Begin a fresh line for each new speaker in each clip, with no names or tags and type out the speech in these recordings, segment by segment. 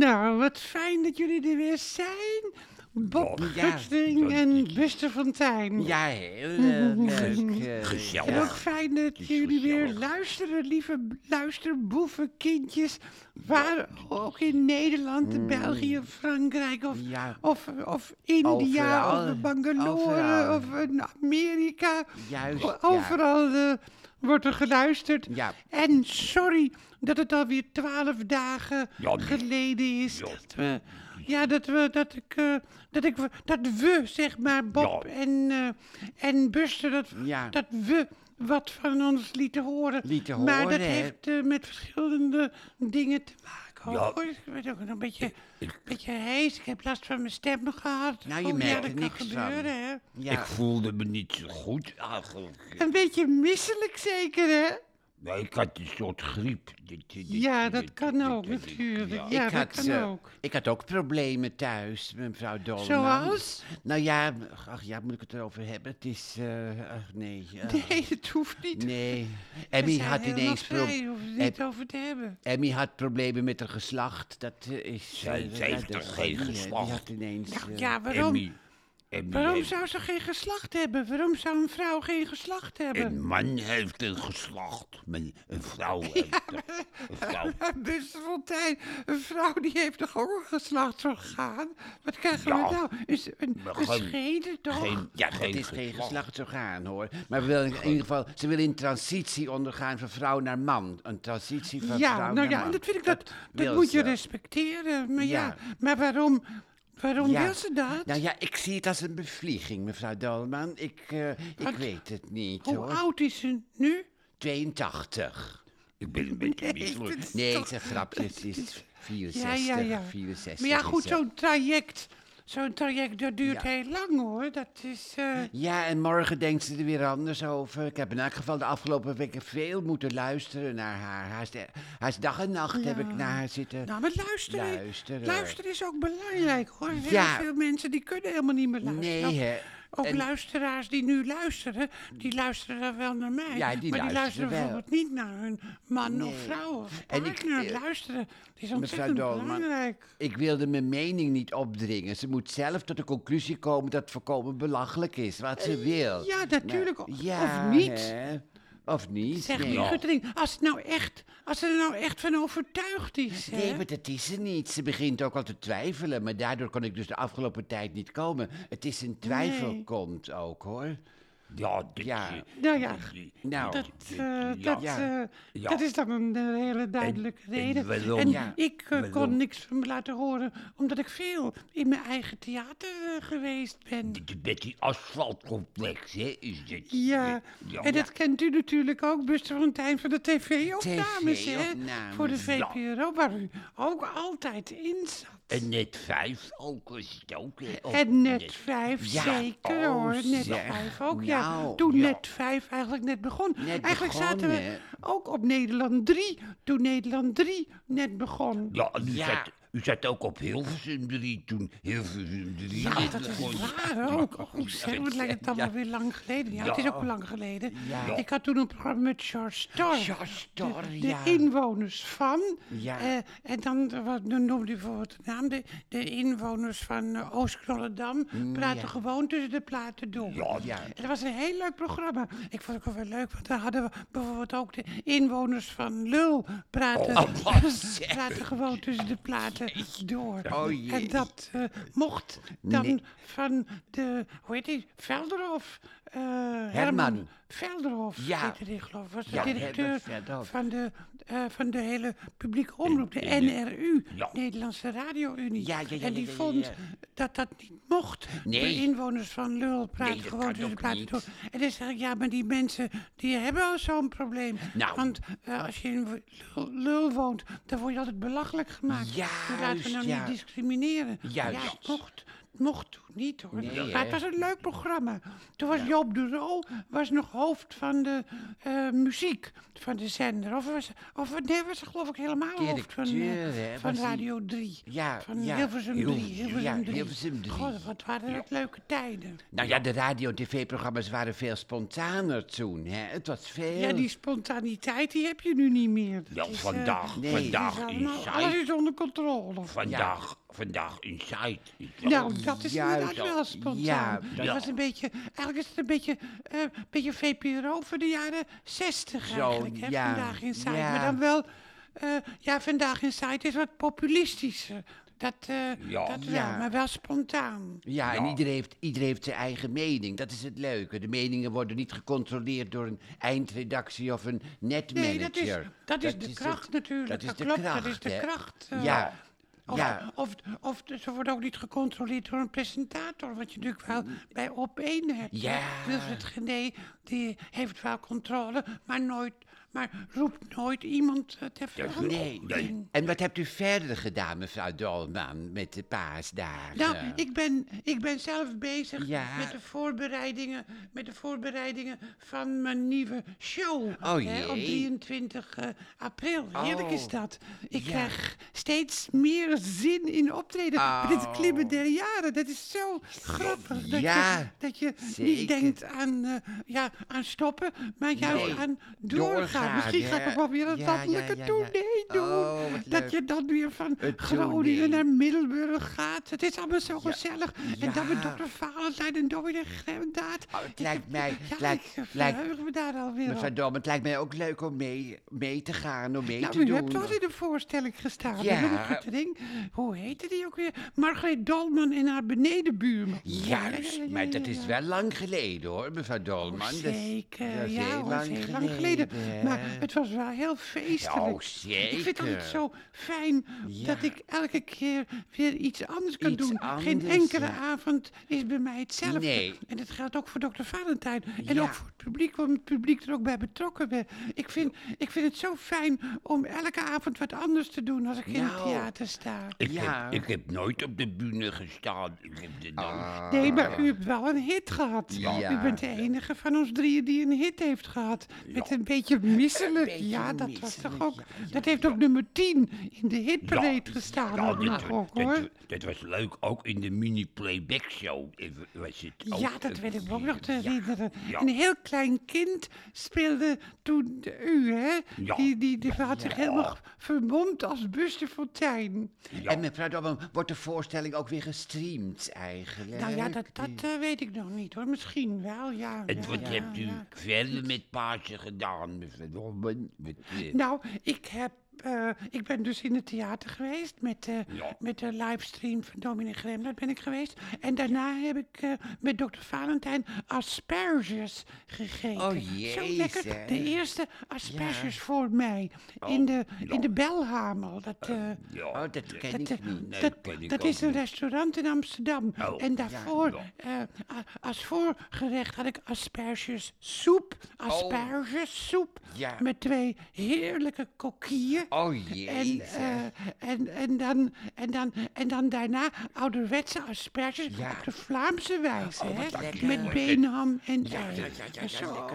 Nou, wat fijn dat jullie er weer zijn. Bob
Ja, dat
en Buster Fontijn.
Ja, heel eh, leuk. eh,
Gezellig.
En ook fijn dat
is
jullie weer
gezellig.
luisteren, lieve luisterboevenkindjes. Waar ook in Nederland, in België, Frankrijk of,
Ja.
of, of India
Overal.
of Bangalore
Overal.
of in Amerika.
Juist, ja.
Overal eh, wordt er geluisterd.
Ja.
En sorry dat het alweer twaalf dagen
Ja, nee.
geleden is
Ja.
dat we... Ja, dat we, dat ik, eh, dat ik, dat we, zeg maar, Bob en, eh, en Buster, dat, dat we wat van ons lieten horen.
Lieten
Maar
horen,
dat
hè?
heeft eh, met verschillende dingen te maken.
Ja.
Ik ben ook nog een beetje, beetje hees. Ik heb last van mijn stem gehad.
Nou, je
Oh, ja,
merkt er niks van.
gebeuren, hè?
Ja.
Ik voelde me niet zo goed eigenlijk.
Een beetje misselijk zeker, hè?
Maar ik had een soort griep. Dit- dit-
Ja, dat
dit-
kan ook natuurlijk.
ja.
Ja,
ik,
dat
had,
kan
eh,
ook.
ik had ook problemen thuis, mevrouw Dolman.
Zoals?
Nou ja, ach ja, moet ik het erover hebben? Het is, eh, ach nee.
Nee, dat hoeft niet.
Nee. Emmy had ineens pro-
vrij, je hoeft het
Em-
niet over te hebben.
Emmy had problemen met haar geslacht. Dat eh, is...
Zij- heeft toch geen geslacht?
Die had ineens...
Nou, ja, waarom?
Emmy, Emmy
Waarom
heeft-
zou ze geen geslacht hebben? Waarom zou een vrouw geen geslacht hebben?
Een man heeft een geslacht. maar Een vrouw heeft een vrouw.
Beste Fontijn, een vrouw die heeft toch ook een geslachtsorgaan? Wat krijgen
Ja,
we nou? Is een,
maar
een
geen-
schede toch?
Geen,
Ja,
geen
het is geen
geslacht.
geslachtsorgaan hoor. Maar we willen in ieder geval, ze willen een transitie ondergaan van vrouw naar man. Een transitie van
ja,
vrouw
nou
naar
ja,
man.
dat vind ik dat, dat, moet je respecteren. Maar ja,
Ja.
maar waarom, waarom
Ja.
wil ze dat?
Nou ja, ik zie het als een bevlieging, mevrouw Dolman. Ik, eh, ik weet het niet
Hoe
hoor.
oud is ze nu?
82.
Ik ben een beetje
is
Nee,
toch-
het is een grapje. Het is 64.
Ja, ja, ja.
64
Maar ja, goed, zo'n traject, zo'n traject dat duurt
Ja.
heel lang hoor. Dat is... eh,
Ja, en morgen denkt ze er weer anders over. Ik heb in elk geval de afgelopen weken veel moeten luisteren naar haar. Haar, is- dag en nacht heb ik naar haar zitten.
Nou, maar luisteren,
Luisteren.
luisteren is ook belangrijk hoor. Heel
Ja.
veel mensen die kunnen helemaal niet meer luisteren.
Nee, hè.
Ook
En-
luisteraars die nu luisteren, die luisteren wel naar mij.
Ja, die
maar die
luisteren wel.
bijvoorbeeld niet naar hun man of vrouw of
En ik, eh,
luisteren is
mevrouw
ontzettend
Dolman,
belangrijk.
Ik wilde mijn mening niet opdringen. Ze moet zelf tot de conclusie komen dat het volkomen belachelijk is wat ze wil.
Eh, ja, natuurlijk.
Nou,
Of
ja,
niet.
hè. Of niet.
Zeg
nee.
als, het nou echt, als ze er nou echt van overtuigd is. hè?
Nee, maar dat is ze niet. Ze begint ook al te twijfelen, maar daardoor kon ik dus de afgelopen tijd niet komen. Het is een twijfel
Nee.
komt ook, hoor.
Ja, dit,
Ja.
Nou ja,
die-
Nou,
Dat,
dit-
eh,
ja.
dat, eh,
Ja.
dat is dan een eh, hele duidelijke
en
reden.
waarom?
En
Ja.
ik kon niks van me laten horen, omdat ik veel in mijn eigen theater geweest ben.
dit- Met die asfaltcomplex, hè, is dit.
Ja,
Ja.
en dat kent u natuurlijk ook, Buster Fontijn van de tv-opnames, hè?
TV-opnames,
Voor de
ja.
VPRO, waar u ook altijd in zat.
En net vijf ook, of
En net vijf,
Ja,
zeker
oh,
hoor. Net
zeg.
vijf ook, ja.
Nou,
Toen
ja.
net vijf eigenlijk net begon.
Net
eigenlijk
begon,
zaten we
hè.
ook op Nederland 3, toen Nederland 3 net begon.
Ja, u,
Ja.
U zat ook op Hilversum 3 toen Hilversum 3
Ja, dat is waar ook. Oh, zeg, wat lijkt het allemaal weer lang geleden. Ja, het is ook lang geleden.
Ja.
Ik had toen een programma met George Storr.
George Storr,
de, de inwoners van.
Ja.
eh, en dan, wat, dan noemde hij bijvoorbeeld de naam. De, de inwoners van eh, Oost-Knollendam praten
Mm, ja.
gewoon tussen de platen door.
Ja,
Ja.
En dat was een heel leuk programma. Ik vond het ook wel leuk, want dan hadden we bijvoorbeeld ook de inwoners van Lul praten,
Oh,
praten gewoon tussen de platen door.
Oh, jee.
en dat eh, mocht dan
Nee.
van de, hoe heet die, Velderhof? eh, Herman,
Herman.
Velderhof,
Ja.
heette die, geloof ik. was de
Ja,
directeur van de, eh, van de hele publieke omroep, de NRU. Nederlandse Radio-Unie. En die vond dat dat niet mocht.
Nee.
De inwoners van Lul praten
dat
gewoon platen
niet.
door. En dan zeg ik, ja, maar die mensen, die hebben al zo'n probleem.
Nou.
Want eh, als je in Lul, Lul woont, dan word je altijd belachelijk gemaakt. Dus laten we
Juist,
nou niet discrimineren.
Juist.
Ja, mocht. Mocht toen niet hoor.
Nee,
maar het was een leuk programma. Toen was Joop de Roo was nog hoofd van de eh, muziek van de zender. Of was, of nee, was geloof ik helemaal hoofd van, eh,
Directeur,
van. Radio 3.
Ja,
Van
ja.
Hilversum
Heel-
3. Hilversum
ja,
3.
Hilversum 3.
God, wat waren dat leuke tijden.
Nou ja, de radio- en tv-programma's waren veel spontaner toen. Hè? Het was veel...
Ja, die spontaniteit die heb je nu niet meer. Dat
Ja,
is, eh,
vandaag,
nee,
vandaag
is allemaal- alles is onder controle.
Vandaag, vandaag in Zuid.
Nou, dat is
Juist.
inderdaad wel spontaan.
Ja,
dat
ja.
was een beetje, eigenlijk is het een beetje, eh beetje VPRO voor de jaren 60
Zo,
eigenlijk, hè,
ja,
Vandaag in
ja.
Maar dan wel, eh, ja, Vandaag in Zuid is wat populistischer. Dat, eh,
Ja.
dat wel,
Ja.
maar wel spontaan.
Ja, en iedereen heeft, iedereen heeft zijn eigen mening. Dat is het leuke. De meningen worden niet gecontroleerd door een eindredactie of een netmanager.
Nee, dat is, dat is de kracht
het.
natuurlijk.
Dat is de
klopt,
kracht,
dat is de
hè.
kracht.
Ja,
Of,
ja.
of, of ze worden ook niet gecontroleerd door een presentator. Wat je natuurlijk wel bij op één hebt.
Ja.
Wilfred Gené, die heeft wel controle, maar, nooit, maar roept nooit iemand eh, ter verantwoording.
Nee. En wat hebt u verder gedaan, mevrouw Dolman, met de paasdagen?
Nou, ik ben, ik ben zelf bezig
Ja.
met, de voorbereidingen, met de voorbereidingen van mijn nieuwe show.
Oh,
hè, op
jee.
23 eh, april. Heerlijk is
Oh,
dat. Ik
ja.
krijg steeds meer zin in optreden. Maar dit
Oh.
klimmen der jaren, dat is zo grappig. Dat
Ja,
je, dat je
zeker.
niet denkt aan, eh, ja, aan stoppen, maar juist
Nee,
aan doorgaan.
Doorgaan,
Misschien ga ik ook wel weer een
Ja,
landelijke
ja, ja,
tournee
ja.
doen.
Oh,
dat je dan weer van Groningen naar Middelburg gaat. Het is allemaal zo gezellig. En dan met
ja.
dokter Valentijn en Dominee Gremdaad.
Oh, het lijkt mij-
Ja,
lijkt-
ik
lijkt-
verheug me daar alweer.
Dolman, het lijkt mij ook leuk om mee, mee te gaan, om mee
Nou,
te
u
doen.
hebt toch in de voorstelling gestaan.
Ja.
Ja. Denken. Hoe heette die ook weer? Margreet Dolman en haar benedenbuurman.
Juist, maar dat is wel lang geleden hoor, mevrouw Dolman. Is-
Zeker, ja,
heel lang
geleden. Maar
hè.
het was wel heel feestelijk.
Oh,
Ik vind het altijd zo fijn dat ik elke keer weer iets anders kan
Iets
doen. Geen enkele
ja.
avond is bij mij hetzelfde.
Nee.
En dat geldt ook voor dokter Valentijn. En
Ja.
ook voor het publiek, want het publiek er ook bij betrokken werd. Ik vind, ik vind het zo fijn om elke avond wat anders te doen als ik in het
Nou.
theater sta.
Ik,
Ja.
heb, ik heb nooit op de bühne gestaan. Ik heb de dan...
Nee, maar u hebt wel een hit gehad.
Ja.
U bent de enige van ons drieën die een hit heeft gehad. Met een beetje misselijk. ja, dat was toch ook...
ja, ja,
dat heeft op nummer 10 in de hitparade
Ja,
gestaan.
Ja,
ook
dit,
ook,
dit-
hoor.
dit was leuk. Ook in de mini-playback show was het ook,
Ja, dat
eh,
weet ik me ook nog te herinneren.
ja.
Een heel klein kind speelde toen u, hè?
Ja.
Die, die, die had zich helemaal vermomd als Buster Fontein.
Ja.
En mevrouw Dolman, wordt de voorstelling ook weer gestreamd eigenlijk?
Nou ja, dat, dat eh, weet ik nog niet hoor. Misschien wel, ja.
En
ja,
wat
ja,
hebt u
ja.
verder met Pasen gedaan, mevrouw
Nou, ik heb. Eh, ik ben dus in het theater geweest met, eh,
Ja.
met de livestream van Dominic Gremlin ben ik geweest. En daarna heb ik eh, met dokter Valentijn asperges gegeten.
Oh,
Zo
jezus.
lekker. De eerste asperges voor mij. in, de,
ja.
in de Belhamel. Dat, eh,
ja,
Oh, dat ken
dat,
ik niet.
Nee,
dat, is een restaurant in Amsterdam.
Oh,
en daarvoor, eh, als voorgerecht, had ik asperges soep. Asperges soep.
Ja.
Met twee heerlijke kokieën.
Oh
En, eh, en, en, dan, en, dan, en dan daarna ouderwetse asperges op de Vlaamse wijze,
Oh,
hè?
lekker.
Met beenham en
Ja,
Zo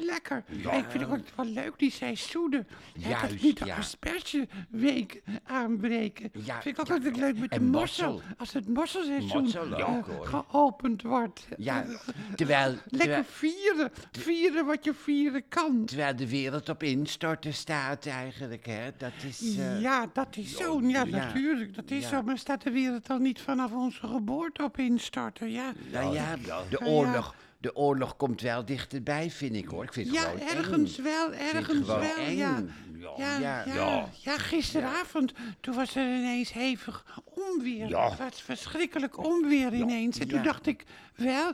lekker
ik vind het ook wel leuk, die seizoenen. Hè, dat
Juist,
nu de aspergeweek aanbreken.
Ja,
vind ik ook altijd leuk met de mossel. Als het mosselseizoen
Mossel
eh, geopend wordt.
Ja, terwijl,
Lekker vieren. Vieren wat je vieren kan.
terwijl de wereld op instorten staat eigenlijk, hè. Dat is... eh,
Ja, dat is zo. Ja,
ja.
natuurlijk. Dat is
Ja.
zo. Maar staat de wereld dan niet vanaf onze geboorte op instorten? Ja,
Nou ja, de
Ja.
oorlog, de oorlog komt wel dichterbij, vind ik hoor. Ik vind het
ja
gewoon
ergens
eng.
wel,
Ik vind het
ergens
gewoon
wel.
eng.
Ja.
Ja.
Ja, ja,
Ja.
ja.
Ja.
gisteravond, toen was er ineens hevig onweer.
Ja.
Het was verschrikkelijk onweer ineens. En toen
Ja.
dacht ik wel,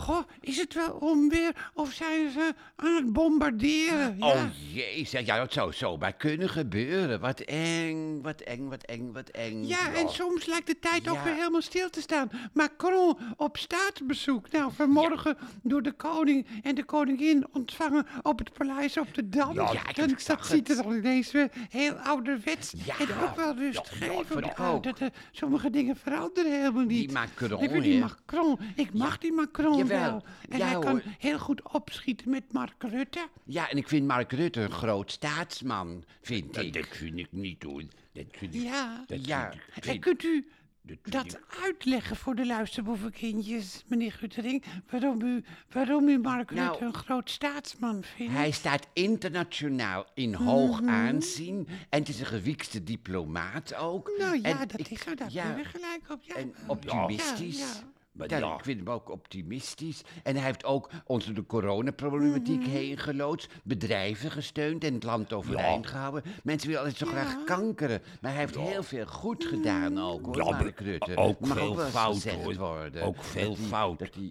goh, is het wel onweer of zijn ze aan het bombarderen? Ja.
Oh jezus, ja, dat zou zomaar kunnen gebeuren. Wat eng, wat eng, wat eng, wat eng.
Ja, en soms lijkt de tijd ook weer helemaal stil te staan. Macron op staatsbezoek. Nou, vanmorgen door de koning en de koningin ontvangen op het paleis op de Dam.
Ja, ik
dat ziet
het.
er dan ineens weer heel ouderwets
Ja,
en ook wel rustgevend uit. Dat, er sommige dingen veranderen helemaal niet.
Die Macron,
Ik die? Macron, ik mag die Macron. Wel. En
Ja,
hij kan heel goed opschieten met Mark Rutte.
Ja, en ik vind Mark Rutte een groot staatsman, vind
Dat,
ik.
dat vind ik niet hoor. Dat vind ik,
Ja.
dat
Ja.
vind ik-
En kunt u
dat vind
dat
ik-
uitleggen voor de luisterboevenkindjes, meneer Guttering? Waarom u, waarom u Mark
Nou,
Rutte een groot staatsman vindt?
Hij staat internationaal in
Mhm.
hoog aanzien. En het is een gewiekste diplomaat ook.
nou ja,
En
dat
ik-
is zo, daar
ja,
hebben we gelijk op. Ja.
En optimistisch.
Ja, ja.
Maar
Ja,
ja.
Ik vind hem ook optimistisch. En hij heeft ook ons door de coronaproblematiek
Mhm.
heen geloodst. Bedrijven gesteund en het land overeind gehouden. Mensen willen altijd zo
Ja.
graag kankeren. Maar hij heeft heel veel goed gedaan ook, hoor, Mark Rutte.
ook
Mag
veel
wel eens
fout
gezegd
hoor.
worden.
Ook veel
Dat die-
fout.
dat die-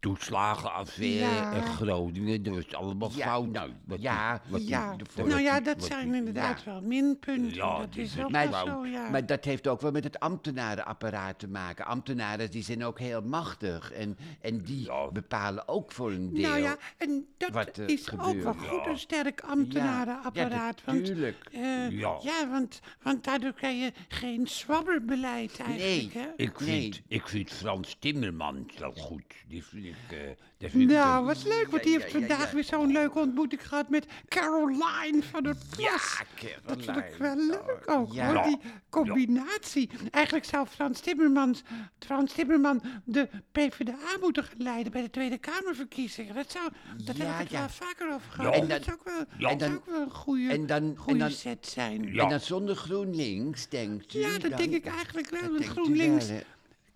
toeslagenaffaire
Ja.
en Groningen, dat is allemaal
Ja,
fout.
nou,
Wat
ja,
die- wat die-
Ja,
de-
nou ja, dat zijn inderdaad wel minpunten.
Ja,
dat is
Maar-
wel zo, ja.
Maar dat heeft ook wel met het ambtenarenapparaat te maken. Ambtenaren die zijn ook heel machtig. En, en die bepalen ook voor een deel.
nou ja, en dat
wat
is ook wel goed, een sterk ambtenarenapparaat.
Ja,
want,
natuurlijk.
eh,
Ja.
ja, want, want daardoor krijg je geen zwabberbeleid eigenlijk.
Nee.
Hè?
Ik
Nee.
vind, ik vind Frans Timmermans wel goed. Die vind ik... eh,
Nou, wat leuk, want die heeft vandaag weer zo'n leuke ontmoeting gehad met Caroline van der Plas.
Ja,
Dat vond ik
Caroline.
wel leuk ook,
Ja.
hoor,
Ja.
die combinatie. Eigenlijk zou Frans Timmermans, Frans Timmerman de PvdA moeten gaan leiden bij de Tweede Kamerverkiezingen. Dat, zou, dat
Ja,
heb ik het
ja.
vaker over gehad. Dat
En
zou ook wel,
Ja.
dat zou ook wel een goede,
en dan- en
goede
dan-
set zijn.
En dan zonder GroenLinks, denkt u?
Ja, dat
dan?
denk ik eigenlijk wel. Want GroenLinks
wel?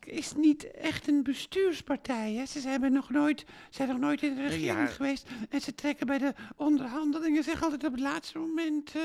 Is niet echt een bestuurspartij. Hè. Ze zijn nog nooit, zijn nog nooit in de regering
Ja.
geweest. En ze trekken bij de onderhandelingen zich altijd op het laatste moment eh,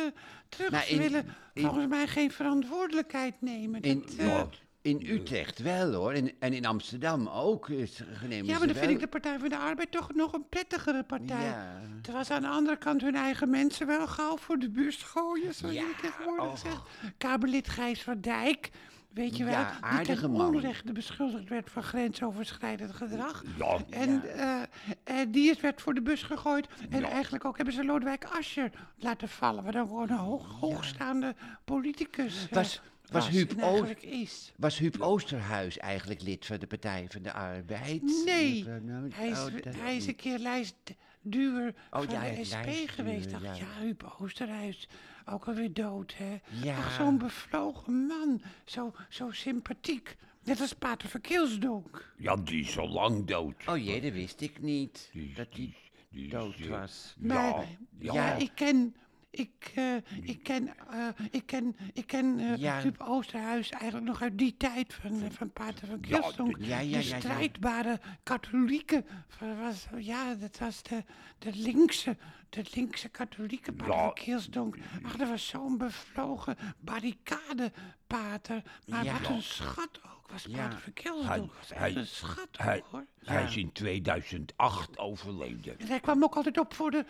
terug.
Nou,
ze
in-
willen
in-
volgens mij geen verantwoordelijkheid nemen.
In,
Dat, eh,
ja, in Utrecht wel hoor. En, en in Amsterdam ook. Is, nemen
ja, maar dan vind ik de Partij van de Arbeid toch nog een prettigere partij.
Ja.
Terwijl ze aan de andere kant hun eigen mensen wel gauw voor de bus gooien, zoals
Ja,
je tegenwoordig
oh.
zegt. Kamerlid Gijs van Dijk, weet je wel,
Ja,
die ten onrechte beschuldigd werd van grensoverschrijdend gedrag.
Ja.
En eh, eh, die is, werd voor de bus gegooid. En eigenlijk ook hebben ze Lodewijk Asscher laten vallen. Wat dan gewoon een hoog, hoogstaande politicus eh,
Was- was Huub Oost-
eigenlijk is.
Was Huub Oosterhuis eigenlijk lid van de Partij van de Arbeid?
Nee,
Nou-
hij is,
oh,
hij is een keer lijstduwer
Oh,
van
ja,
de SP geweest. Dacht,
ja.
ja, Huub Oosterhuis, ook alweer dood, hè?
Ja.
Ach, zo'n bevlogen man, zo, zo sympathiek. Net als Pater Verkeelsdonk.
Ja, die is al lang dood.
Oh jee, dat wist ik niet.
Die
dat
die
dood
eh,
was.
Maar
Ja,
ja,
ja.
ik ken... Ik, eh, ik ken, eh, ik ken, ik ken
Ja.
Huub Oosterhuis eigenlijk nog uit die tijd van, van Pater van
Ja,
Kielsdonk.
ja, ja,
de strijdbare katholieken. Van- Was, ja, dat was de, de linkse, de linkse katholieke Pater van Kielsdonk. Ach, dat was zo'n bevlogen barricadepater. Maar
Ja.
wat een schat ook was
Ja.
Echt
hij-
een schat
hij-
hoor.
Hij
Ja.
is in 2008 overleden.
En hij kwam ook altijd op voor de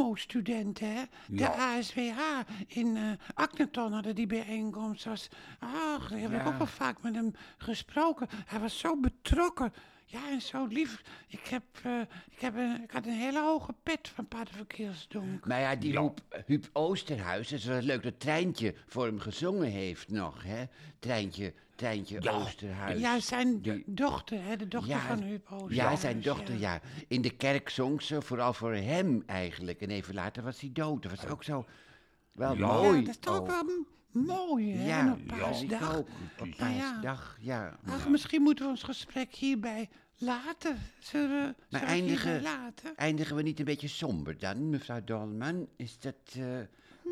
homo-studenten, hè? De
Ja.
ASWH in eh Akneton hadden die bijeenkomst. Was, ach, daar heb ik ook wel vaak met hem gesproken. Hij was zo betrokken. Ja, en zo lief. Ik, heb, eh, ik, heb een, ik had een hele hoge pet van Pater Verkeersdonk.
Maar ja, die
Ja.
Huub, Huub Oosterhuis, het is wel leuk dat Treintje voor hem gezongen heeft nog, hè? Treintje, Treintje
Ja.
Oosterhuis.
Ja, zijn
die-
dochter, hè? De dochter
Ja,
van Huub Oosterhuis.
Ja, zijn dochter, ja. In de kerk zong ze vooral voor hem eigenlijk. En even later was hij dood. Dat was ook zo wel
Ja.
mooi.
Ja, dat is toch ook wel mooi, hè?
Ja,
op
ja,
paasdag.
Op
Nou ja.
paasdag, ja.
Ach, misschien moeten we ons gesprek hierbij laten. Zullen we, zullen het
eindigen- we niet een beetje somber dan, mevrouw Dolman? Is dat... eh,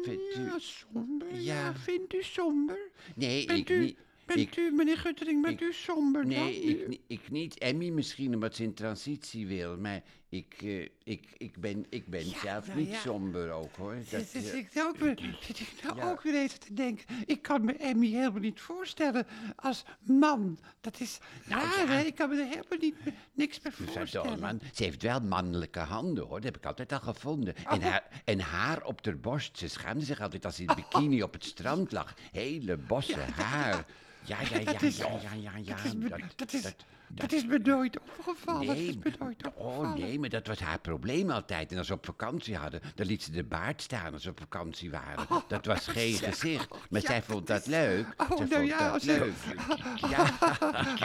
vindt u...
Ja, somber. Ja.
Ja.
vindt u somber?
Nee,
Bent
ik
u,
niet.
Bent
ik-
u, meneer Guttering, bent
ik-
u somber
Nee,
dan?
ik, ik niet. Emmy misschien, omdat ze in transitie wil. Maar Ik, eh, ik, ik ben, ik ben zelf
nou
niet
ja.
somber ook, hoor. Dat,
Dat zit
eh,
ik nou ook weer, zit ik nou
ja.
ook weer even te denken. Ik kan me Emmy helemaal niet voorstellen als man. Dat is raar, hè? Ik kan me er helemaal niet, niks meer voorstellen.
Ze heeft wel mannelijke handen, hoor. Dat heb ik altijd al gevonden. En,
Oh.
haar, en haar op de borst. Ze schaamde zich altijd als ze in bikini op het strand lag. Hele bossen haar. Ja, ja, ja,
Dat is-
ja, ja, ja, ja.
dat, is me,
dat-
dat, is,
dat-
dat is me nooit opgevallen. dat is
Nee,
me nooit
oh
opgevallen.
nee, maar dat was haar probleem altijd. En als ze op vakantie hadden, dan liet ze de baard staan als ze op vakantie waren. Dat was geen gezicht. Maar zij vond dat leuk.
Oh,
Ze
nou
vond
ja,
dat
als ze-
leuk. Ja,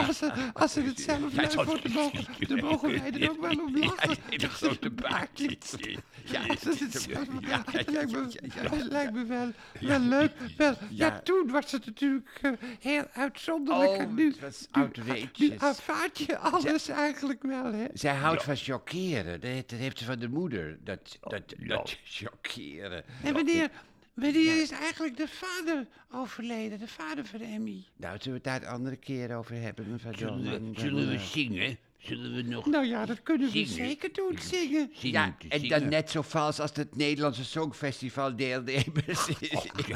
Als ze, als ze het zelf leuk vonden, mogen, dan mogen wij er ook wel om lachen.
hele
Dat
grote
de baard liet
ja, ja, ja,
Het lijkt me,
ja, ja.
wel, wel leuk. Wel, ja.
Ja.
toen was het natuurlijk eh, heel uitzonderlijk.
Oh,
nu,
het was
nu,
outrageous.
nu aanvaard je alles eigenlijk wel, hè?
Zij houdt van chockeren. Dat, dat heeft ze van de moeder. Dat, dat,
ja.
dat chockeren.
En wanneer, wanneer is eigenlijk de vader overleden? De vader van Emmy?
Nou, zullen we het daar een andere keer over hebben, mevrouw
Zullen we, zullen we zingen? Zullen we nog
Nou ja, dat kunnen we
Zingen.
zeker doen, zingen.
zingen?
Ja,
te
en
zingen?
dan net zo vals als het Nederlandse Songfestival deelnemers.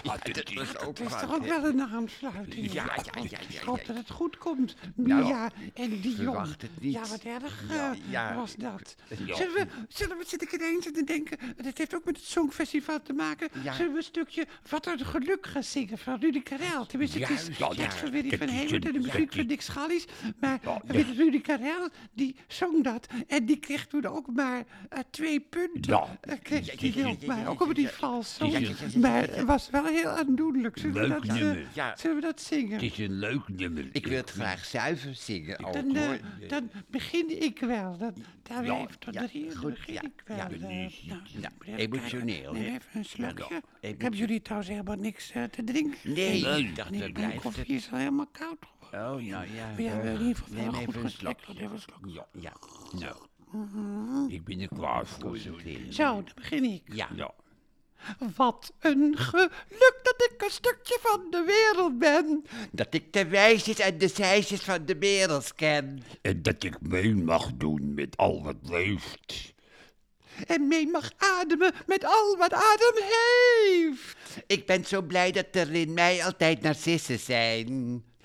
ja, dat
dat
is-
was ook
Het is toch ook wel een aansluiting?
Ja, ja, ja, ja,
Ik hoop dat het goed komt.
Nou,
Mia en Dion.
verwacht het niet.
Ja, wat erg
Ja,
eh,
ja.
was dat.
Ja.
Zullen we, zullen we, zit ik ineens te denken, dat heeft ook met het Songfestival te maken.
Ja.
Zullen we een stukje Wat een geluk gaan zingen van Rudy Karel? Tenminste, het is tekst
ja.
van Willy van Hemert en de muziek van Dick Schallies. Maar je, Rudy Karel, die zong dat. En die kreeg toen ook maar eh, twee punten.
Ja.
Eh, kreeg die ook maar, ook hij
ja.
vals Maar het was wel heel aandoenlijk. Zullen we
Leuk
dat,
nummer.
Ja.
zullen we dat zingen?
Het is een leuk nummer.
Ik wil het graag zuiver zingen ook,
Dan, dan begin ik wel. Dan, daar
Ja,
even tot
ja,
drie, begin
ja,
ik wel. nou,
emotioneel,
even een slokje. ik heb jullie trouwens helemaal niks te drinken.
Nee,
Nee,
ik dacht,
Nee,
dat
mijn
blijft het.
koffie is al helemaal koud geworden.
Oh, ja.
Ja, we hebben in ieder geval
Neem
wel een
even
goed
een slok.
Even slok.
Ja, ja.
Nou, ik ben er klaar voor.
Zo, dan begin ik.
Ja.
Ja.
Wat een geluk dat ik een stukje van de wereld ben.
Dat ik de wijsjes en de zijsjes van de wereld ken.
En dat ik mee mag doen met al wat leeft.
En mee mag ademen met al wat adem heeft.
Ik ben zo blij dat er in mij altijd narcissen zijn.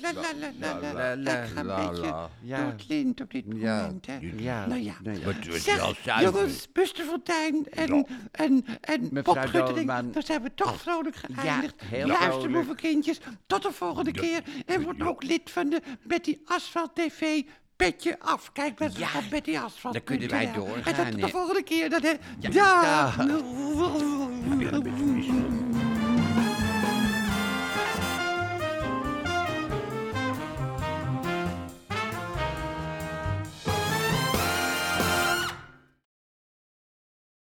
Ik ga een beetje
Ja.
door het lint op dit
Ja.
moment, hè.
Ja.
Nou ja.
Nou ja.
Wordt
Zeg, jongens, Buster Fontein en,
Ja.
en, en Bob Guttering, dan zijn we toch vrolijk geëindigd.
heel
Luister, lieve kindjes, tot de volgende keer. En word ook lid van de Betty Asphalt TV Petje Af. Kijk maar
Ja,
op Betty Asphalt.
dan kunnen wij doorgaan,
En tot de volgende keer. Hè.
Ja, dag.